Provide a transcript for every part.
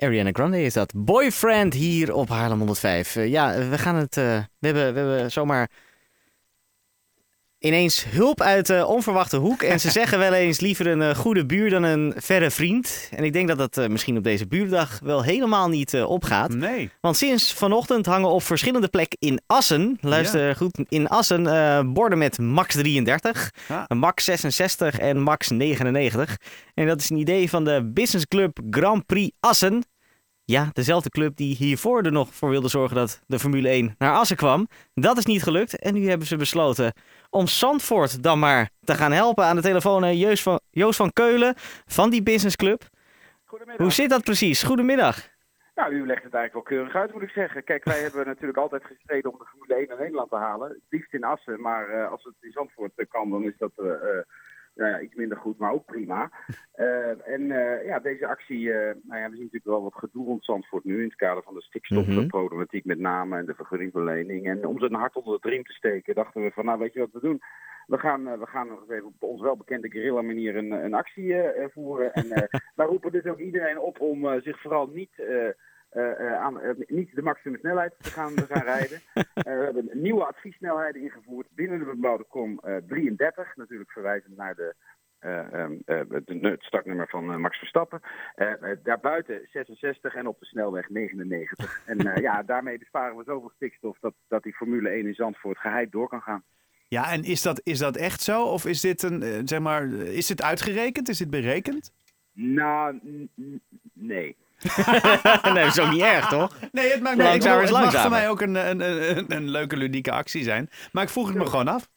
Ariana Grande is dat. Boyfriend hier op Haarlem 105. Uh, ja, we gaan het. Uh, we, hebben, we hebben zomaar ineens hulp uit de onverwachte hoek. En ze zeggen wel eens liever een uh, goede buur dan een verre vriend. En ik denk dat dat uh, misschien op deze buurdag wel helemaal niet uh, opgaat. Nee. Want sinds vanochtend hangen op verschillende plekken in Assen, luister ja. goed, in Assen borden met max 33, ja. max 66 en max 99. En dat is een idee van de Business Club Grand Prix Assen. Ja, dezelfde club die hiervoor er nog voor wilde zorgen dat de Formule 1 naar Assen kwam. Dat is niet gelukt en nu hebben ze besloten om Zandvoort dan maar te gaan helpen. Aan de telefoon Joost van, Joost van Keulen van die Business Club. Goedemiddag. Hoe zit dat precies? Goedemiddag. Nou, u legt het eigenlijk wel keurig uit, moet ik zeggen. Kijk, wij hebben natuurlijk altijd gestreden om de Formule 1 naar Nederland te halen. Het liefst in Assen, maar uh, als het in Zandvoort kan, dan is dat... Uh, ja, iets minder goed, maar ook prima. Uh, en uh, ja, deze actie, uh, nou ja, we zien natuurlijk wel wat gedoe rond Zandvoort nu in het kader van de stikstofproblematiek met name en de vergunningverlening. En om ze een hart onder de riem te steken, dachten we van, nou weet je wat we doen? We gaan, we gaan nog even op ons welbekende guerrilla manier een, een actie voeren. En wij roepen dus ook iedereen op om zich vooral niet... Uh, aan, uh, niet de maximum snelheid te gaan, te gaan rijden. We hebben nieuwe adviessnelheden ingevoerd binnen de bebouwde kom 33. Natuurlijk verwijzend naar de, de, het startnummer van Max Verstappen. daarbuiten 66 en op de snelweg 99. en ja, daarmee besparen we zoveel stikstof dat, dat die Formule 1 in Zandvoort geheid door kan gaan. Ja, en is dat, is dat echt zo? Of is dit een, zeg maar, is dit uitgerekend? Is dit berekend? Nou, nee. nee, dat is ook niet erg, toch? Nee, het maakt Nee, me, langzamer het is mag voor mij ook een, een, een, een leuke, ludieke actie zijn. Maar ik vroeg het me gewoon af.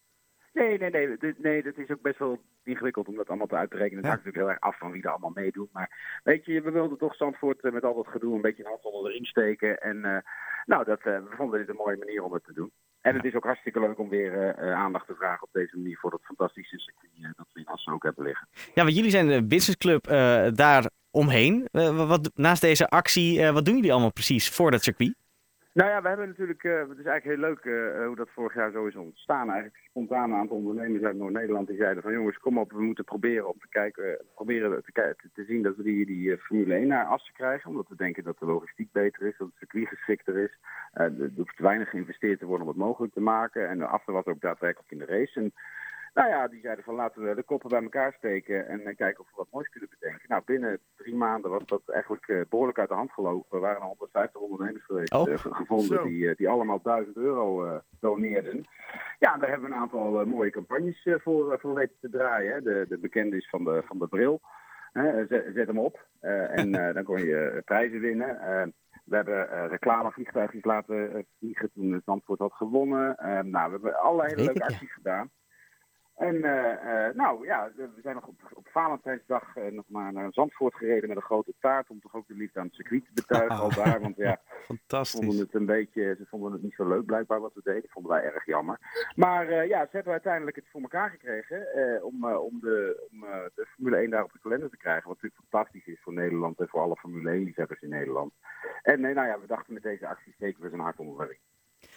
Nee, nee, nee. Dit, nee, dat is ook best wel ingewikkeld om dat allemaal te uit te rekenen. Het Ja. hangt natuurlijk heel erg af van wie er allemaal meedoet. Maar weet je, we wilden toch Zandvoort eh, met al dat gedoe een beetje een hand onder de riem steken. En eh, nou, dat, eh, we vonden dit een mooie manier om het te doen. En het is ook hartstikke leuk om weer aandacht te vragen op deze manier voor dat fantastische circuit dat we in Assen ook hebben liggen. Ja, want jullie zijn de Business Club eh, daar omheen. Eh, wat, naast deze actie, eh, wat doen jullie allemaal precies voor dat circuit? Nou ja, we hebben natuurlijk, eh, het is eigenlijk heel leuk hoe dat vorig jaar zo is ontstaan. Eigenlijk spontaan een aantal ondernemers uit Noord-Nederland die zeiden van jongens, kom op, we moeten proberen om te kijken, proberen te, kijken, te zien dat we die, die Formule 1 naar Assen krijgen. Omdat we denken dat de logistiek beter is, dat het circuit geschikter is. Er hoeft weinig geïnvesteerd te worden om het mogelijk te maken. En de after was ook daadwerkelijk in de race. En nou ja, die zeiden van laten we de koppen bij elkaar steken en eh, kijken of we wat moois kunnen bedenken. Nou, binnen drie maanden was dat eigenlijk eh, behoorlijk uit de hand gelopen. Er waren er 150 ondernemers geweest, Oh. eh, ge- gevonden Zo. die, die allemaal 1000 euro doneerden. Ja, daar hebben we een aantal mooie campagnes voor, voor weten te draaien. De, de bekende is van de, van de bril. Zet, zet hem op en dan kon je prijzen winnen. We hebben eh, reclamevliegtuigjes laten vliegen toen Zandvoort had gewonnen. Nou, we hebben allerlei leuke acties gedaan. En eh, eh, nou ja, we zijn nog op, op Valentijnsdag eh, nog maar naar Zandvoort gereden met een grote taart. Om toch ook de liefde aan het circuit te betuigen al daar. Want ja, ze vonden Fantastisch. het een beetje, ze vonden het niet zo leuk blijkbaar wat we deden. Dat vonden wij erg jammer. Maar ja, ze hebben uiteindelijk het voor elkaar gekregen om, om, de, om de Formule 1 daar op de kalender te krijgen. Wat natuurlijk fantastisch is voor Nederland en voor alle Formule 1 liefhebbers in Nederland. En eh, nou ja, we dachten met deze actie steken we zijn hart onder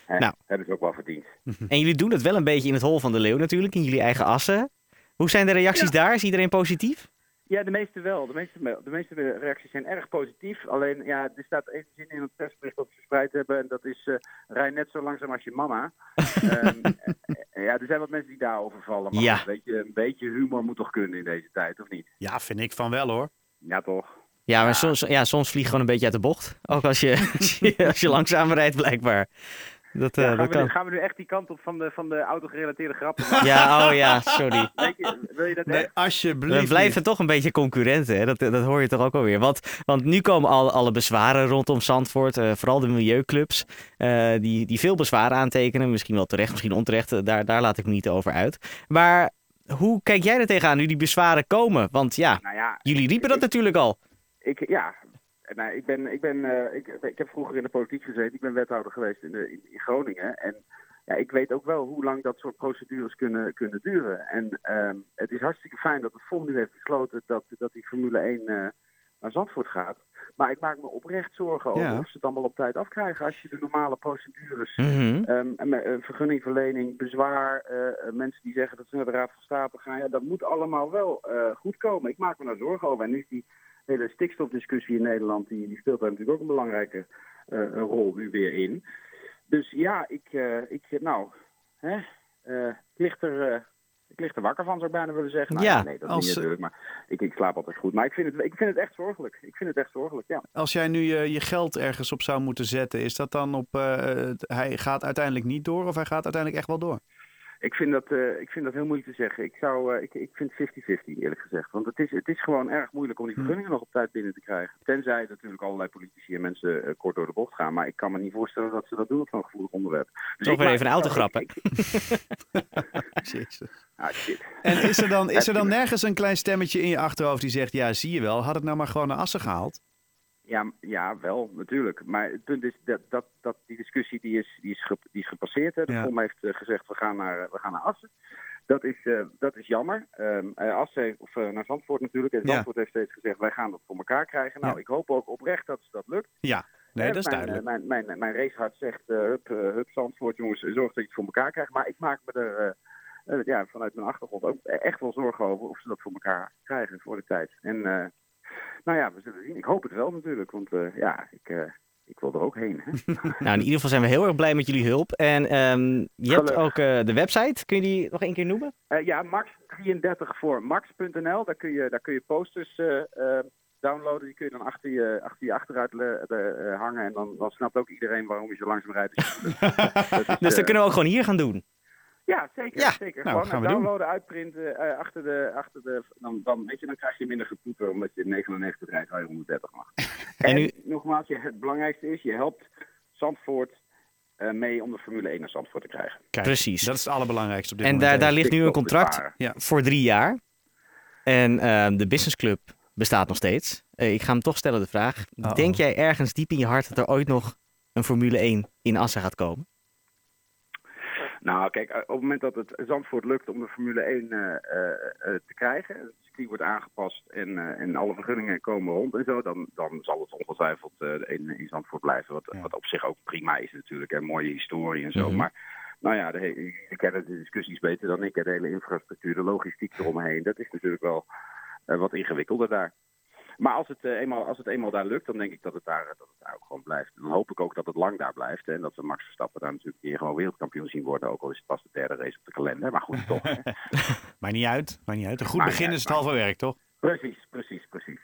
En Nou. hebben ze ook wel verdiend. En jullie doen het wel een beetje in het hol van de leeuw natuurlijk, in jullie eigen assen. Hoe zijn de reacties daar? Is iedereen positief? Ja, de meeste wel. De meeste, de meeste reacties zijn erg positief. Alleen, ja, er staat één zin in het persbericht dat we verspreid hebben. En dat is, eh rij net zo langzaam als je mama. Ehm, eh, ja, er zijn wat mensen die daarover vallen. Maar Ja. een, beetje, een beetje humor moet toch kunnen in deze tijd, of niet? Ja, vind ik van wel hoor. Ja, toch? Ja, maar soms, ja, soms vlieg je gewoon een beetje uit de bocht. Ook als je, als je, als je langzaam rijdt, blijkbaar. Dat, eh, Ja, dat gaan, we, kan. nu- gaan we nu echt die kant op van de, van de auto-gerelateerde grappen? Ja, oh ja, sorry. Je, wil je dat Nee, echt? alsjeblieft. We blijven toch een beetje concurrenten, hè? Dat, dat hoor je toch ook alweer. Want, want nu komen al, alle bezwaren rondom Zandvoort, eh, vooral de milieuclubs, eh, die, die veel bezwaren aantekenen. Misschien wel terecht, misschien onterecht, daar, daar laat ik me niet over uit. Maar hoe kijk jij er tegenaan nu die bezwaren komen? Want ja, Nou ja, jullie riepen dat natuurlijk al. Ik, ja, nou, ik, ben, ik, ben, eh, ik, ik heb vroeger in de politiek gezeten. Ik ben wethouder geweest in, de, in, in Groningen. En ja, ik weet ook wel hoe lang dat soort procedures kunnen, kunnen duren. En ehm, het is hartstikke fijn dat het Fonds nu heeft besloten dat, dat die Formule 1 eh, naar Zandvoort gaat. Maar ik maak me oprecht zorgen over Ja. of ze het allemaal op tijd afkrijgen. Als je de normale procedures en met, eh, vergunningverlening, bezwaar, mensen die zeggen dat ze naar de Raad van State gaan. Ja, dat moet allemaal wel goed komen. Ik maak me daar zorgen over. En nu is die hele stikstofdiscussie in Nederland, die, die speelt daar natuurlijk ook een belangrijke uh, rol nu weer in. Dus ja, ik, uh, ik nou, hè, uh, ligt er ik lig er wakker van, zou ik bijna willen zeggen. Nou, ja, nee, dat als, niet natuurlijk, maar ik, ik slaap altijd goed. Maar ik vind, het, ik vind het echt zorgelijk. Ik vind het echt zorgelijk, ja. Als jij nu je, je geld ergens op zou moeten zetten, is dat dan op... Hij gaat uiteindelijk niet door of hij gaat uiteindelijk echt wel door? Ik vind dat, uh, ik vind dat heel moeilijk te zeggen. Ik, zou, uh, ik, ik vind 50-50 eerlijk gezegd. Want het is, het is gewoon erg moeilijk om die vergunningen nog op tijd binnen te krijgen. Tenzij natuurlijk allerlei politici en mensen uh, kort door de bocht gaan. Maar ik kan me niet voorstellen dat ze dat doen op zo'n gevoelig onderwerp. Dus Toch weer even een autograp, hè? Ah, shit. En is er, dan, is er dan nergens een klein stemmetje in je achterhoofd die zegt... ja, zie je wel, had het nou maar gewoon naar Assen gehaald? Ja, ja, wel, natuurlijk. Maar het punt is dat, dat, dat die discussie die is, die is, die is gepasseerd. Hè. De ja. FOM heeft uh, gezegd, we gaan naar, we gaan naar Assen. Dat is, uh, dat is jammer. Uh, Assen, of naar Zandvoort natuurlijk. En Zandvoort ja. heeft steeds gezegd, wij gaan dat voor elkaar krijgen. Nou, ja. ik hoop ook oprecht dat dat lukt. Ja, nee, dat is mijn, duidelijk. Mijn, mijn, mijn, mijn racehart zegt, hup, hup Zandvoort, jongens, zorg dat je het voor elkaar krijgt. Maar ik maak me er... ja, vanuit mijn achtergrond ook echt wel zorgen over of ze dat voor elkaar krijgen voor de tijd. En nou ja, we zullen zien. Ik hoop het wel natuurlijk, want uh, ja, ik, uh, ik wil er ook heen. Hè? nou, in ieder geval zijn we heel erg blij met jullie hulp. En um, je hebt ook uh, de website. Kun je die nog één keer noemen? ja, max33 voor max.nl. Daar kun je, daar kun je posters downloaden. Die kun je dan achter je, achter je achteruit hangen. En dan, dan snapt ook iedereen waarom je zo langzaam rijdt. dus dus dat kunnen we ook gewoon hier gaan doen. Ja, zeker. Ja. zeker. Nou, Gewoon gaan we downloaden, uitprinten, uh, achter de, achter de dan, dan, weet je, dan krijg je minder gepoeper omdat je 99 rijdt waar je 130 mag. en, En nu- nogmaals, je, het belangrijkste is, je helpt Zandvoort uh, mee om de Formule 1 naar Zandvoort te krijgen. Kijk, Precies. Dat is het allerbelangrijkste op dit En moment. daar, daar even. ligt nu een contract Stikstofbesparen. voor drie jaar. En ehm, de Business Club bestaat nog steeds. Eh, ik ga hem toch stellen de vraag. Denk jij ergens diep in je hart dat er ooit nog een Formule 1 in Assen gaat komen? Nou, kijk, op het moment dat het Zandvoort lukt om de Formule 1 uh, uh, te krijgen, het circuit wordt aangepast en, uh, en alle vergunningen komen rond en zo, dan, dan zal het ongetwijfeld in, in Zandvoort blijven. Wat, Ja. wat op zich ook prima is natuurlijk, en mooie historie en zo. Mhm. Maar nou ja, de, je kent de discussies beter dan ik, de hele infrastructuur, de logistiek eromheen, dat is natuurlijk wel wat ingewikkelder daar. Maar als het, uh, eenmaal, als het eenmaal daar lukt, dan denk ik dat het daar, dat het daar ook gewoon blijft. En dan hoop ik ook dat het lang daar blijft. hè, En dat we Max Verstappen daar natuurlijk hier gewoon wereldkampioen zien worden. Ook al is het pas de derde race op de kalender. Maar goed, toch. Maakt niet uit, maakt niet uit. Een goed begin is het halve werk, toch? Precies, precies, precies.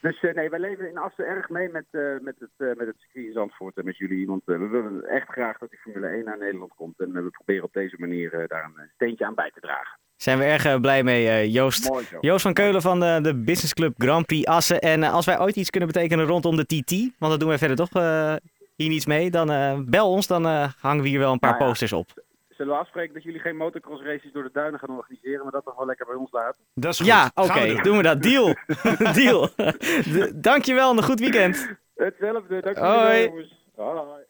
Dus uh, nee, wij leven in Assen erg mee met, uh, met, het, uh, met het circuit in Zandvoort en met jullie. Want we willen echt graag dat die Formule 1 naar Nederland komt. En we proberen op deze manier daar een steentje aan bij te dragen. Zijn we erg eh, blij mee, eh, Joost. Mooi. Joost van Keulen van de, de Business Club Grand Prix Assen. En eh, als wij ooit iets kunnen betekenen rondom de TT, want dat doen wij verder toch eh, hier niets mee, dan eh, bel ons, dan eh, hangen we hier wel een paar Nou ja. posters op. Zullen we afspreken dat jullie geen motocross races door de duinen gaan organiseren, maar dat toch wel lekker bij ons laten? Dat is goed. Ja, oké, doen. doen we dat. Deal. Deal. Dankjewel en een goed weekend. Hetzelfde, dankjewel Hoi. jongens. Hoi.